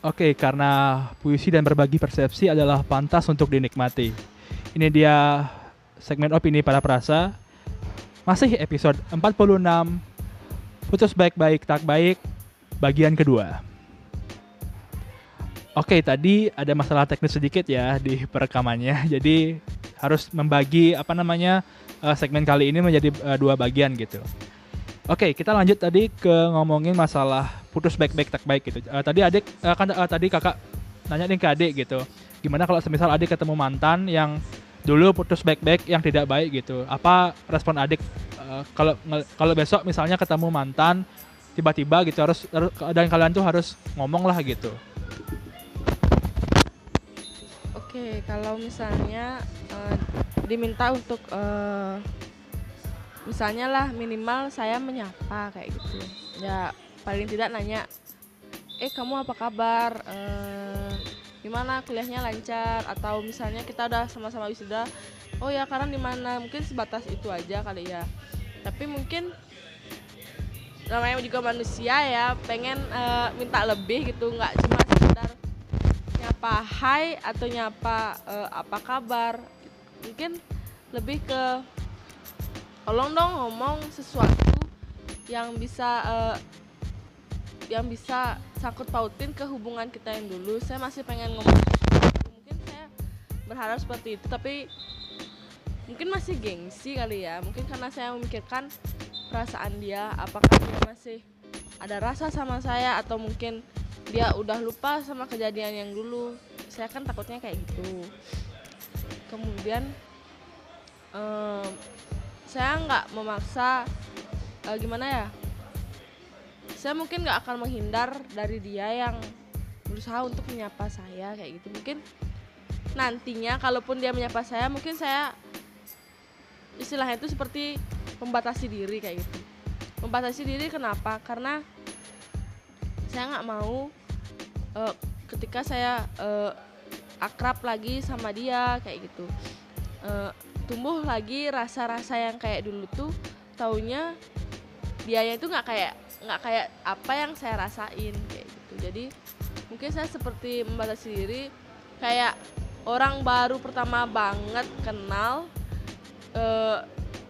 Oke, karena puisi dan berbagi persepsi adalah pantas untuk dinikmati. Ini dia segmen opini para perasa. Masih episode 46. Putus baik-baik tak baik bagian kedua. Oke, tadi ada masalah teknis sedikit ya di perekamannya. Jadi harus membagi apa namanya uh, segmen kali ini menjadi uh, dua bagian gitu. Oke, kita lanjut tadi ke ngomongin masalah putus baik-baik tak baik gitu. Uh, tadi adik uh, kan uh, tadi kakak nanya nih ke adik gitu. Gimana kalau semisal adik ketemu mantan yang dulu putus baik-baik yang tidak baik gitu. Apa respon adik uh, kalau besok misalnya ketemu mantan tiba-tiba gitu harus, harus dan kalian tuh harus ngomong lah gitu. Oke, kalau misalnya uh, diminta untuk uh, misalnya lah minimal saya menyapa kayak gitu. Ya paling tidak nanya eh kamu apa kabar? Eh, gimana? Kuliahnya lancar? Atau misalnya kita udah sama-sama wisuda oh ya karena di mana? Mungkin sebatas itu aja kali ya. Tapi mungkin namanya juga manusia ya pengen uh, minta lebih gitu. Nggak cuma sekedar nyapa hai atau nyapa uh, apa kabar? Mungkin lebih ke tolong dong ngomong sesuatu yang bisa uh, yang bisa sangkut pautin ke hubungan kita yang dulu. Saya masih pengen ngomong mungkin saya berharap seperti itu tapi mungkin masih gengsi kali ya. Mungkin karena saya memikirkan perasaan dia apakah dia masih ada rasa sama saya atau mungkin dia udah lupa sama kejadian yang dulu. Saya kan takutnya kayak gitu. Kemudian um, saya nggak memaksa uh, gimana ya? Saya mungkin nggak akan menghindar dari dia yang berusaha untuk menyapa saya kayak gitu. Mungkin nantinya kalaupun dia menyapa saya mungkin saya istilahnya itu seperti membatasi diri kayak gitu. Membatasi diri kenapa? Karena saya nggak mau uh, ketika saya uh, akrab lagi sama dia kayak gitu uh, tumbuh lagi rasa-rasa yang kayak dulu tuh taunya dia itu nggak kayak nggak kayak apa yang saya rasain kayak gitu. Jadi mungkin saya seperti membatasi diri kayak orang baru pertama banget kenal eh,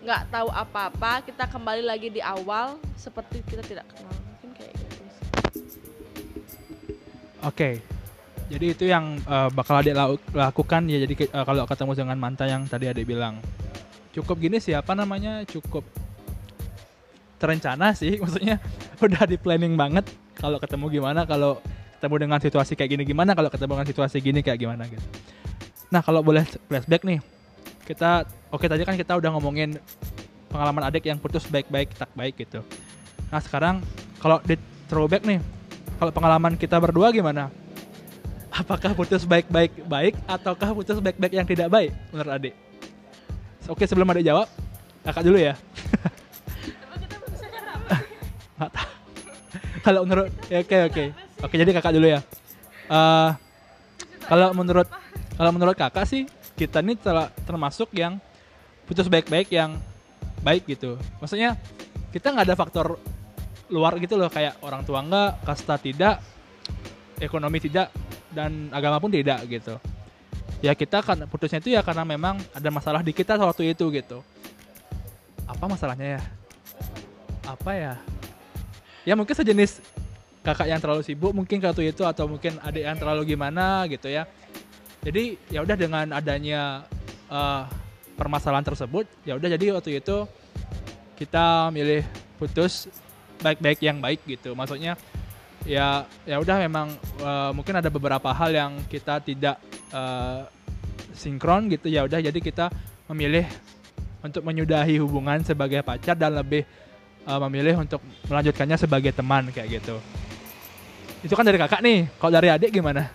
nggak uh, tahu apa-apa kita kembali lagi di awal seperti kita tidak kenal. Mungkin kayak gitu oke okay jadi itu yang uh, bakal adik lakukan ya. Jadi uh, kalau ketemu dengan mantan yang tadi adik bilang. Cukup gini sih apa namanya cukup terencana sih. Maksudnya udah di planning banget kalau ketemu gimana kalau ketemu dengan situasi kayak gini gimana kalau ketemu dengan situasi gini kayak gimana gitu. Nah kalau boleh flashback nih kita oke tadi kan kita udah ngomongin pengalaman adik yang putus baik-baik tak baik gitu. Nah sekarang kalau di throwback nih kalau pengalaman kita berdua gimana apakah putus baik-baik baik ataukah putus baik-baik yang tidak baik menurut adik? Oke sebelum adik jawab, kakak dulu ya. Kalau menurut, ya, oke oke, oke jadi kakak dulu ya. Uh, kalau menurut kalau menurut kakak sih kita ini termasuk yang putus baik-baik yang baik gitu. Maksudnya kita nggak ada faktor luar gitu loh kayak orang tua nggak, kasta tidak, ekonomi tidak, dan agama pun tidak gitu. Ya kita kan putusnya itu ya karena memang ada masalah di kita waktu itu gitu. Apa masalahnya ya? Apa ya? Ya mungkin sejenis kakak yang terlalu sibuk mungkin waktu itu atau mungkin adik yang terlalu gimana gitu ya. Jadi ya udah dengan adanya uh, permasalahan tersebut ya udah jadi waktu itu kita milih putus baik-baik yang baik gitu. Maksudnya ya ya udah memang uh, mungkin ada beberapa hal yang kita tidak uh, sinkron gitu. Ya udah jadi kita memilih untuk menyudahi hubungan sebagai pacar dan lebih uh, memilih untuk melanjutkannya sebagai teman kayak gitu. Itu kan dari kakak nih. Kalau dari adik gimana?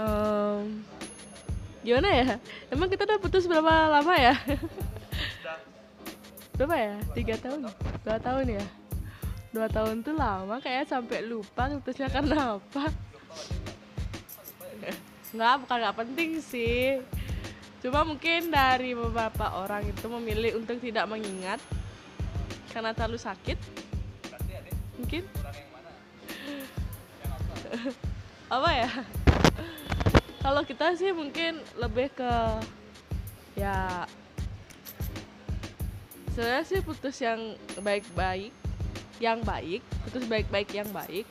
Um, gimana ya? Emang kita udah putus berapa lama ya? Berapa ya? Tiga tahun? Dua tahun ya dua tahun tuh lama kayak sampai lupa putusnya karena apa. Nggak bukan nggak penting sih. Cuma mungkin dari beberapa orang itu memilih untuk tidak mengingat karena terlalu sakit. Mungkin. Apa ya? Kalau kita sih mungkin lebih ke ya sebenarnya sih putus yang baik-baik yang baik putus baik-baik yang baik.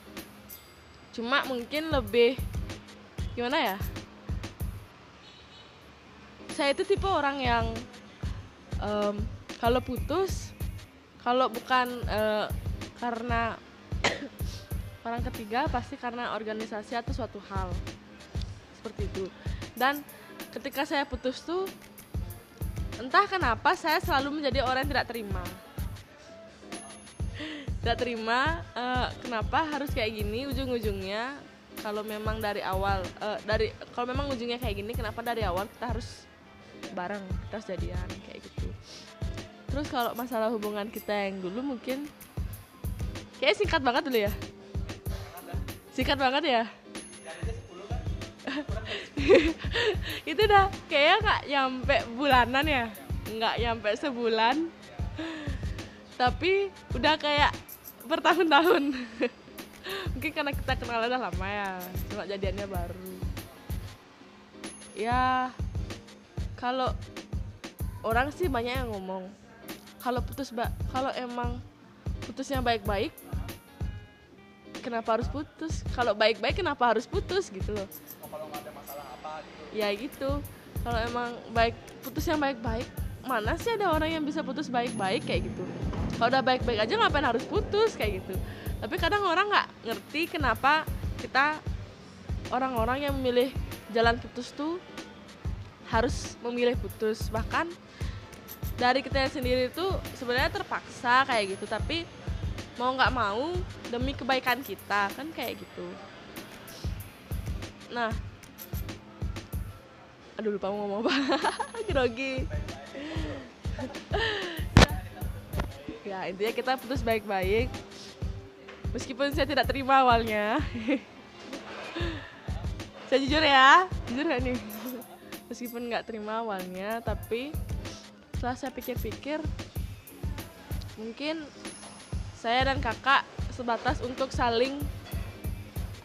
Cuma mungkin lebih gimana ya? Saya itu tipe orang yang em, kalau putus kalau bukan eh, karena orang ketiga pasti karena organisasi atau suatu hal. Seperti itu. Dan ketika saya putus tuh entah kenapa saya selalu menjadi orang yang tidak terima tidak terima eh, kenapa harus kayak gini ujung-ujungnya? Kalau memang dari awal eh, dari kalau memang ujungnya kayak gini kenapa dari awal kita harus bareng kita harus jadian kayak gitu. Terus kalau masalah hubungan kita yang dulu mungkin kayak singkat banget dulu ya? Singkat banget ya? Itu dah kayaknya nggak nyampe bulanan ya? Nggak nyampe sebulan. Tapi udah kayak bertahun-tahun. Mungkin karena kita kenal udah lama ya cuma jadiannya baru. Ya kalau orang sih banyak yang ngomong kalau putus mbak kalau emang putusnya baik-baik kenapa harus putus? Kalau baik-baik kenapa harus putus? Gitu loh. Ya gitu. Kalau emang baik putus yang baik-baik mana sih ada orang yang bisa putus baik-baik kayak gitu kalau udah baik-baik aja ngapain harus putus kayak gitu. Tapi kadang orang nggak ngerti kenapa kita orang-orang yang memilih jalan putus tuh harus memilih putus. Bahkan dari kita sendiri tuh sebenarnya terpaksa kayak gitu. Tapi mau nggak mau demi kebaikan kita kan kayak gitu. Nah aduh lupa mau ngomong apa. Grogi ya intinya kita putus baik-baik. Meskipun saya tidak terima awalnya. Saya jujur ya jujur gak nih? Meskipun nggak terima awalnya tapi setelah saya pikir-pikir mungkin saya dan kakak sebatas untuk saling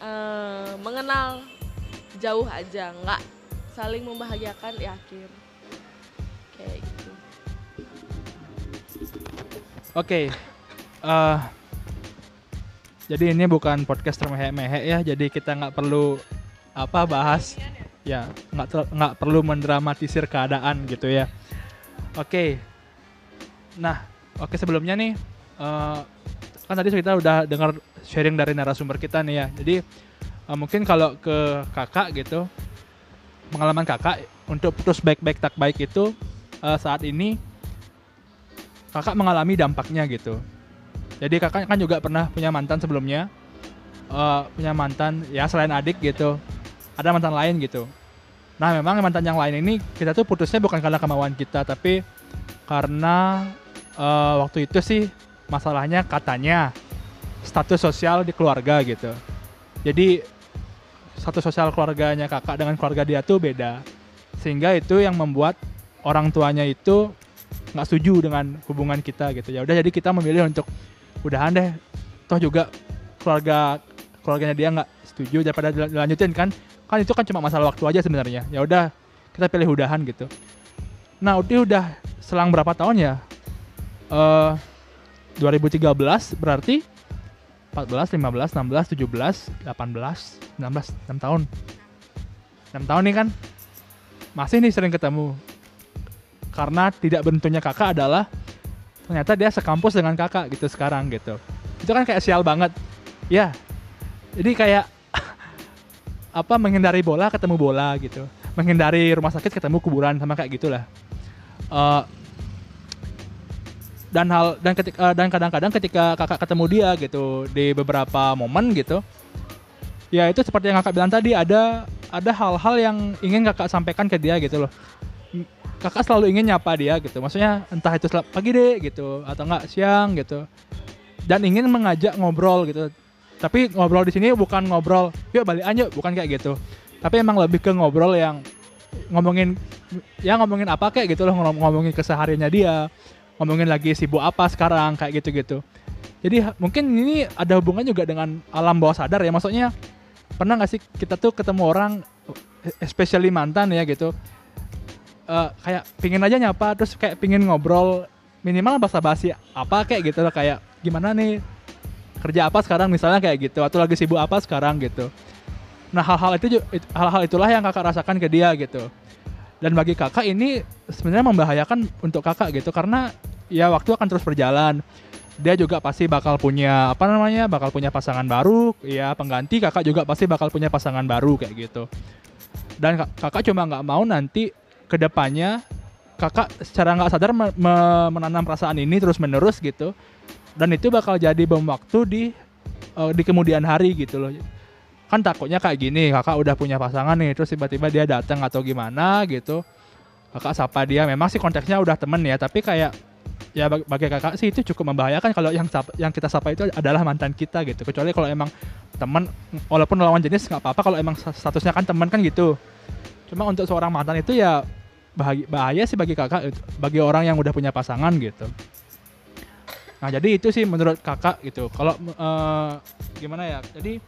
eh, mengenal jauh aja. Nggak saling membahagiakan di akhir Oke. eh, jadi ini bukan podcast termehek-mehek ya. Jadi kita nggak perlu apa bahas ya nggak nggak perlu mendramatisir keadaan gitu ya. Oke. Nah, oke sebelumnya nih eh, kan tadi kita udah dengar sharing dari narasumber kita nih ya. Jadi eh, mungkin kalau ke kakak gitu pengalaman kakak untuk putus baik-baik tak baik itu eh, saat ini kakak mengalami dampaknya gitu. Jadi kakak kan juga pernah punya mantan sebelumnya, Eh, punya mantan ya selain adik gitu, ada mantan lain gitu. Nah memang mantan yang lain ini kita tuh putusnya bukan karena kemauan kita, tapi karena eh, waktu itu sih masalahnya katanya status sosial di keluarga gitu. Jadi status sosial keluarganya kakak dengan keluarga dia tuh beda, sehingga itu yang membuat orang tuanya itu nggak setuju dengan hubungan kita gitu ya. Udah jadi kita memilih untuk udahan deh. Toh juga keluarga keluarganya dia nggak setuju daripada dil- dilanjutin kan. Kan itu kan cuma masalah waktu aja sebenarnya. Ya udah kita pilih udahan gitu. Nah udah udah selang berapa tahun ya? Eh 2013 berarti 14, 15, 16, 17, 18, 19, 6 tahun. 6 tahun nih kan? Masih nih sering ketemu karena tidak bentuknya kakak adalah ternyata dia sekampus dengan kakak gitu sekarang gitu. Itu kan kayak sial banget. Ya jadi kayak apa menghindari bola ketemu bola gitu. Menghindari rumah sakit ketemu kuburan sama kayak gitulah. Eh, dan hal dan ketika dan kadang-kadang ketika kakak ketemu dia gitu di beberapa momen gitu ya itu seperti yang kakak bilang tadi ada ada hal-hal yang ingin kakak sampaikan ke dia gitu loh kakak selalu ingin nyapa dia gitu. Maksudnya entah itu pagi deh gitu atau enggak siang gitu. Dan ingin mengajak ngobrol gitu. Tapi ngobrol di sini bukan ngobrol yuk balik yuk bukan kayak gitu. Tapi emang lebih ke ngobrol yang ngomongin ya ngomongin apa kayak gitu loh ngom- ngomongin kesehariannya dia ngomongin lagi sibuk apa sekarang kayak gitu gitu jadi mungkin ini ada hubungan juga dengan alam bawah sadar ya. Maksudnya pernah nggak sih kita tuh ketemu orang especially mantan ya gitu eh, kayak pingin aja nyapa terus kayak pingin ngobrol minimal bahasa basi apa kayak gitu loh kayak gimana nih kerja apa sekarang misalnya kayak gitu atau lagi sibuk apa sekarang gitu. Nah hal-hal itu hal-hal itulah yang kakak rasakan ke dia gitu. Dan bagi kakak ini sebenarnya membahayakan untuk kakak gitu karena ya waktu akan terus berjalan. Dia juga pasti bakal punya apa namanya bakal punya pasangan baru ya pengganti kakak juga pasti bakal punya pasangan baru kayak gitu. Dan kak- kakak cuma nggak mau nanti ke depannya kakak secara nggak sadar me- me- menanam perasaan ini terus menerus gitu. Dan itu bakal jadi bom waktu di eh, di kemudian hari gitu loh. Kan takutnya kayak gini kakak udah punya pasangan nih terus tiba-tiba dia datang atau gimana gitu. Kakak sapa dia memang sih konteksnya udah temen ya tapi kayak ya bag- bagi kakak sih itu cukup membahayakan kalau yang yang kita sapa itu adalah mantan kita gitu. Kecuali kalau emang teman walaupun lawan jenis nggak apa-apa kalau emang statusnya kan teman kan gitu cuma untuk seorang mantan itu ya bahaya, bahaya sih bagi kakak bagi orang yang udah punya pasangan gitu. Nah jadi itu sih menurut kakak gitu. Kalau eh, gimana ya jadi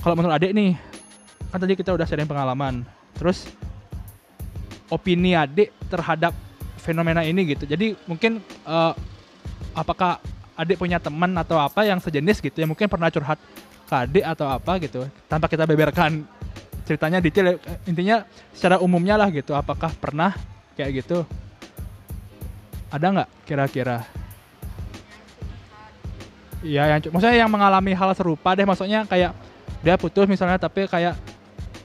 kalau menurut adik nih kan tadi kita udah sharing pengalaman. Terus opini adik terhadap fenomena ini gitu. Jadi mungkin eh, apakah adik punya teman atau apa yang sejenis gitu ya mungkin pernah curhat ke adik atau apa gitu tanpa kita beberkan ceritanya detail ya. intinya secara umumnya lah gitu apakah pernah kayak gitu ada nggak kira-kira Iya, yang maksudnya yang mengalami hal serupa deh, maksudnya kayak dia putus misalnya, tapi kayak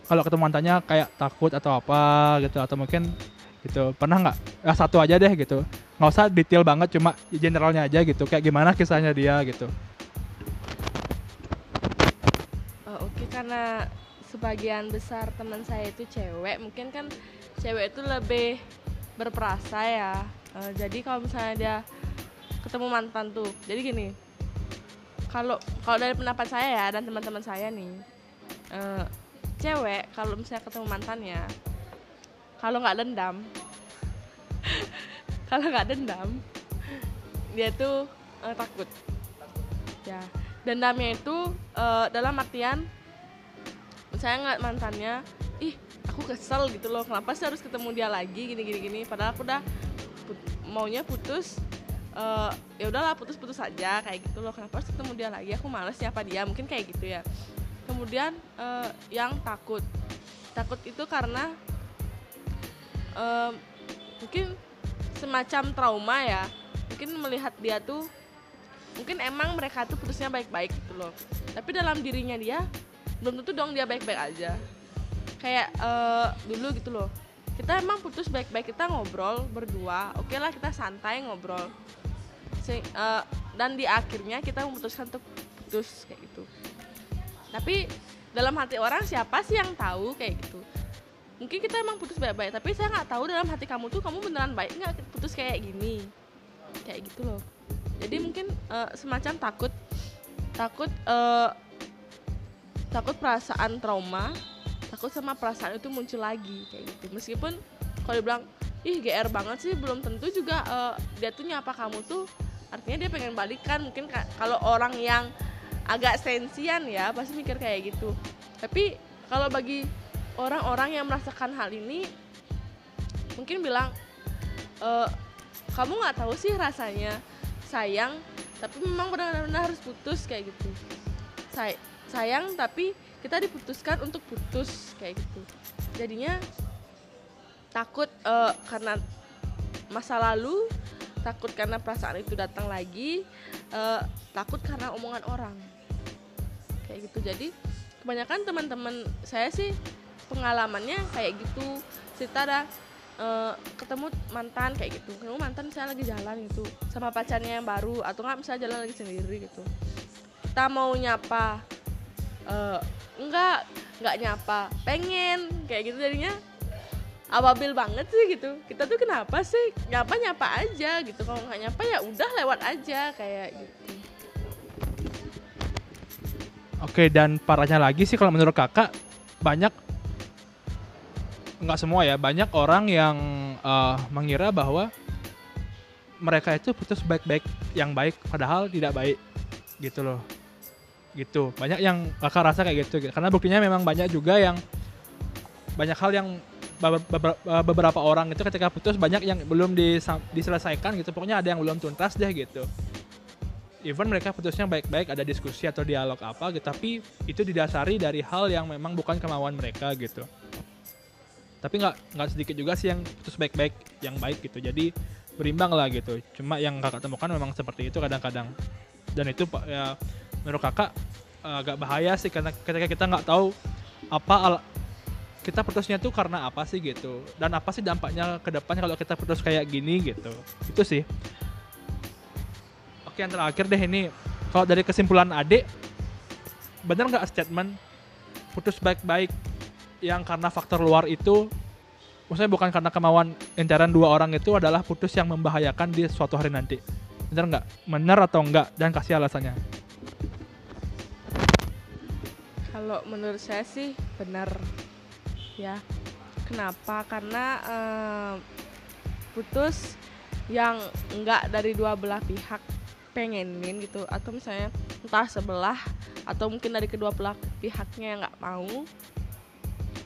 kalau ketemu mantannya kayak takut atau apa gitu, atau mungkin gitu. Pernah nggak? Ya satu aja deh gitu, nggak usah detail banget, cuma generalnya aja gitu. Kayak gimana kisahnya dia gitu. Oh, Oke karena sebagian besar teman saya itu cewek, mungkin kan cewek itu lebih berperasa ya. Eh, jadi kalau misalnya dia ketemu mantan tuh, jadi gini, kalau kalau dari pendapat saya ya dan teman-teman saya nih, eh, cewek kalau misalnya ketemu mantannya, kalau nggak dendam, kalau nggak dendam, dia tuh eh, takut. Ya, dendamnya itu eh, dalam artian saya ngeliat mantannya ih aku kesel gitu loh kenapa sih harus ketemu dia lagi? Gini gini gini. Padahal aku udah put- maunya putus eh, ya udahlah putus putus saja kayak gitu loh. Kenapa harus ketemu dia lagi? Aku males nyapa dia mungkin kayak gitu ya. Kemudian eh, yang takut. Takut itu karena em, mungkin semacam trauma ya. Mungkin melihat dia tuh mungkin emang mereka tuh putusnya baik-baik gitu loh. Tapi dalam dirinya dia belum tentu dong dia baik-baik aja. Kayak eh, dulu gitu loh. Kita emang putus baik-baik kita ngobrol berdua. Oke lah kita santai ngobrol. Se- eh, dan di akhirnya kita memutuskan untuk putus kayak gitu. Tapi dalam hati orang siapa sih yang tahu kayak gitu? Mungkin kita emang putus baik-baik tapi saya nggak tahu dalam hati kamu tuh kamu beneran baik nggak putus kayak gini? Kayak gitu loh. Jadi mungkin eh, semacam takut. Takut eh, takut perasaan trauma takut sama perasaan itu muncul lagi kayak gitu. Meskipun kalau dibilang ih gr banget sih belum tentu juga eh, dia tuh nyapa kamu tuh. Artinya dia pengen balikan mungkin ka- kalau orang yang agak sensian ya pasti mikir kayak gitu. Tapi kalau bagi orang-orang yang merasakan hal ini mungkin bilang "Eh, kamu nggak tahu sih rasanya sayang tapi memang benar-benar harus putus kayak gitu. Say- sayang tapi kita diputuskan untuk putus kayak gitu. Jadinya takut eh, karena masa lalu takut karena perasaan itu datang lagi eh, takut karena omongan orang. Kayak gitu. Jadi kebanyakan teman-teman saya sih pengalamannya kayak gitu. Cerita ada eh, ketemu mantan kayak gitu. Ketemu mantan saya lagi jalan gitu sama pacarnya yang baru atau nggak misalnya jalan lagi sendiri gitu. Kita mau nyapa eh, enggak nggak nyapa. Pengen kayak gitu jadinya. Ababil banget sih gitu. Kita tuh kenapa sih? Nyapa nyapa aja gitu. Kalau nggak nyapa ya udah lewat aja kayak gitu. Oke, dan parahnya lagi sih kalau menurut kakak banyak nggak semua ya, banyak orang yang eh, mengira bahwa mereka itu putus baik-baik yang baik padahal tidak baik gitu loh. Gitu. Banyak yang kakak rasa kayak gitu karena buktinya memang banyak juga yang banyak hal yang be- be- beberapa orang itu ketika putus banyak yang belum diselesaikan gitu. Pokoknya ada yang belum tuntas deh gitu. Even mereka putusnya baik-baik ada diskusi atau dialog apa gitu. Tapi itu didasari dari hal yang memang bukan kemauan mereka gitu. Tapi nggak nggak sedikit juga sih yang putus baik-baik yang baik gitu. Jadi berimbang lah gitu. Cuma yang kakak temukan memang seperti itu kadang-kadang. Dan itu ya menurut kakak eh, agak bahaya sih karena ketika kita nggak tahu apa al- kita putusnya tuh karena apa sih gitu? Dan apa sih dampaknya ke depan kalau kita putus kayak gini gitu? Itu sih. Oke yang terakhir deh ini. Kalau dari kesimpulan adik benar nggak statement putus baik-baik yang karena faktor luar itu? Maksudnya bukan karena kemauan intern dua orang itu adalah putus yang membahayakan di suatu hari nanti. Benar nggak? Benar atau enggak dan kasih alasannya Kalau menurut saya sih benar ya. Kenapa? Karena eh, putus yang enggak dari dua belah pihak pengenin gitu atau misalnya entah sebelah atau mungkin dari kedua belah pihaknya yang nggak mau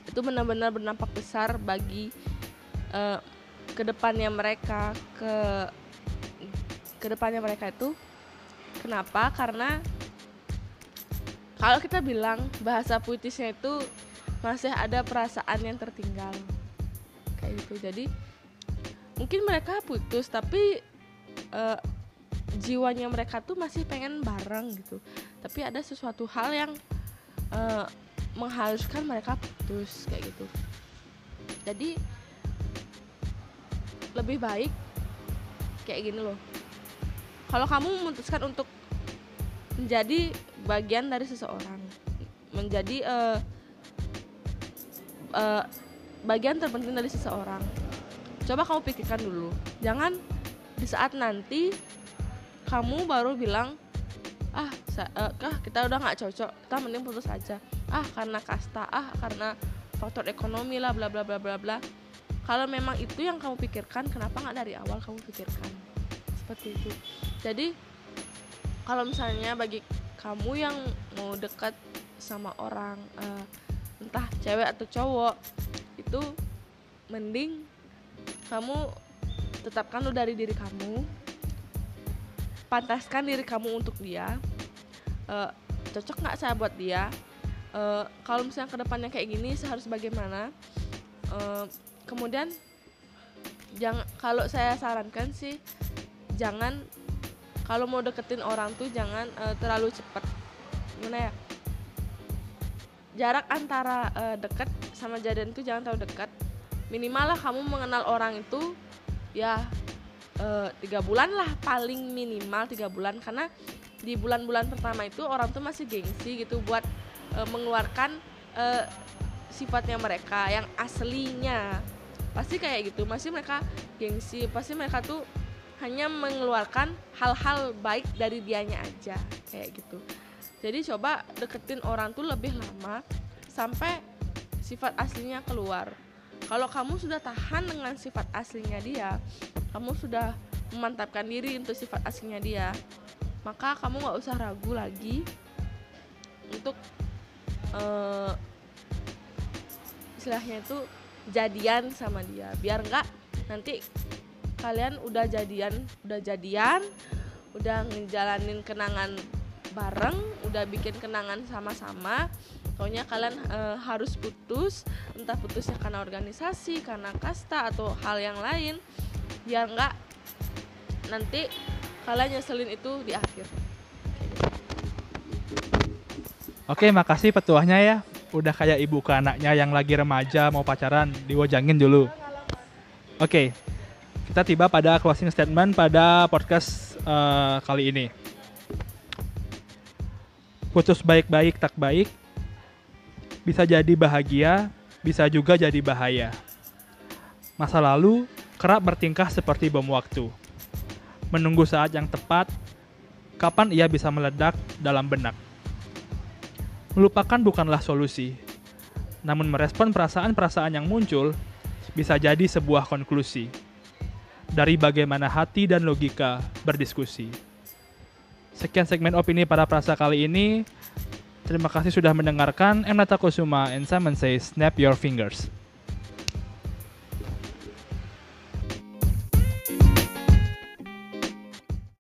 itu benar-benar berdampak besar bagi eh, ke depannya mereka ke ke depannya mereka itu kenapa karena kalau kita bilang bahasa puitisnya itu masih ada perasaan yang tertinggal. Kayak gitu. Jadi mungkin mereka putus tapi eh, jiwanya mereka tuh masih pengen bareng gitu. Tapi ada sesuatu hal yang eh, mengharuskan mereka putus kayak gitu. Jadi lebih baik kayak gini loh. Kalau kamu memutuskan untuk menjadi bagian dari seseorang. Menjadi eh, eh, bagian terpenting dari seseorang. Coba kamu pikirkan dulu. Jangan di saat nanti kamu baru bilang ah eh, kah kita udah nggak cocok kita mending putus aja. Ah karena kasta ah karena faktor ekonomi lah bla bla bla bla bla. Kalau memang itu yang kamu pikirkan kenapa nggak dari awal kamu pikirkan? Seperti itu. Jadi kalau misalnya bagi kamu yang mau dekat sama orang eh, entah cewek atau cowok itu mending kamu tetapkan dulu dari diri kamu pantaskan diri kamu untuk dia Eh, cocok nggak saya buat dia Eh, kalau misalnya ke depannya kayak gini saya harus bagaimana Eh, kemudian jangan kalau saya sarankan sih jangan kalau mau deketin orang tuh jangan eh, terlalu cepat gimana ya? Jarak antara eh, dekat sama jadian itu jangan terlalu dekat minimal lah kamu mengenal orang itu ya eh, tiga bulan lah paling minimal tiga bulan. Karena di bulan-bulan pertama itu orang tuh masih gengsi gitu buat eh, mengeluarkan eh, sifatnya mereka yang aslinya. Pasti kayak gitu masih mereka gengsi pasti mereka tuh hanya mengeluarkan hal-hal baik dari dianya aja kayak gitu. Jadi coba deketin orang tuh lebih lama sampai sifat aslinya keluar. Kalau kamu sudah tahan dengan sifat aslinya dia kamu sudah memantapkan diri untuk sifat aslinya dia maka kamu nggak usah ragu lagi untuk eh, istilahnya itu jadian sama dia. Biar nggak nanti kalian udah jadian udah jadian udah ngejalanin kenangan bareng udah bikin kenangan sama-sama pokoknya kalian eh, harus putus entah putusnya karena organisasi karena kasta atau hal yang lain biar nggak nanti kalian nyeselin itu di akhir Oke, makasih petuahnya ya. Udah kayak ibu ke anaknya yang lagi remaja mau pacaran, diwojangin dulu. Oke, kita tiba pada closing statement pada podcast eh, kali ini. Putus baik-baik tak baik, bisa jadi bahagia, bisa juga jadi bahaya. Masa lalu kerap bertingkah seperti bom waktu. Menunggu saat yang tepat, kapan ia bisa meledak dalam benak. Melupakan bukanlah solusi, namun merespon perasaan-perasaan yang muncul bisa jadi sebuah konklusi dari bagaimana hati dan logika berdiskusi. Sekian segmen opini pada perasa kali ini. Terima kasih sudah mendengarkan. M. Nata Kusuma and Simon says, snap your fingers.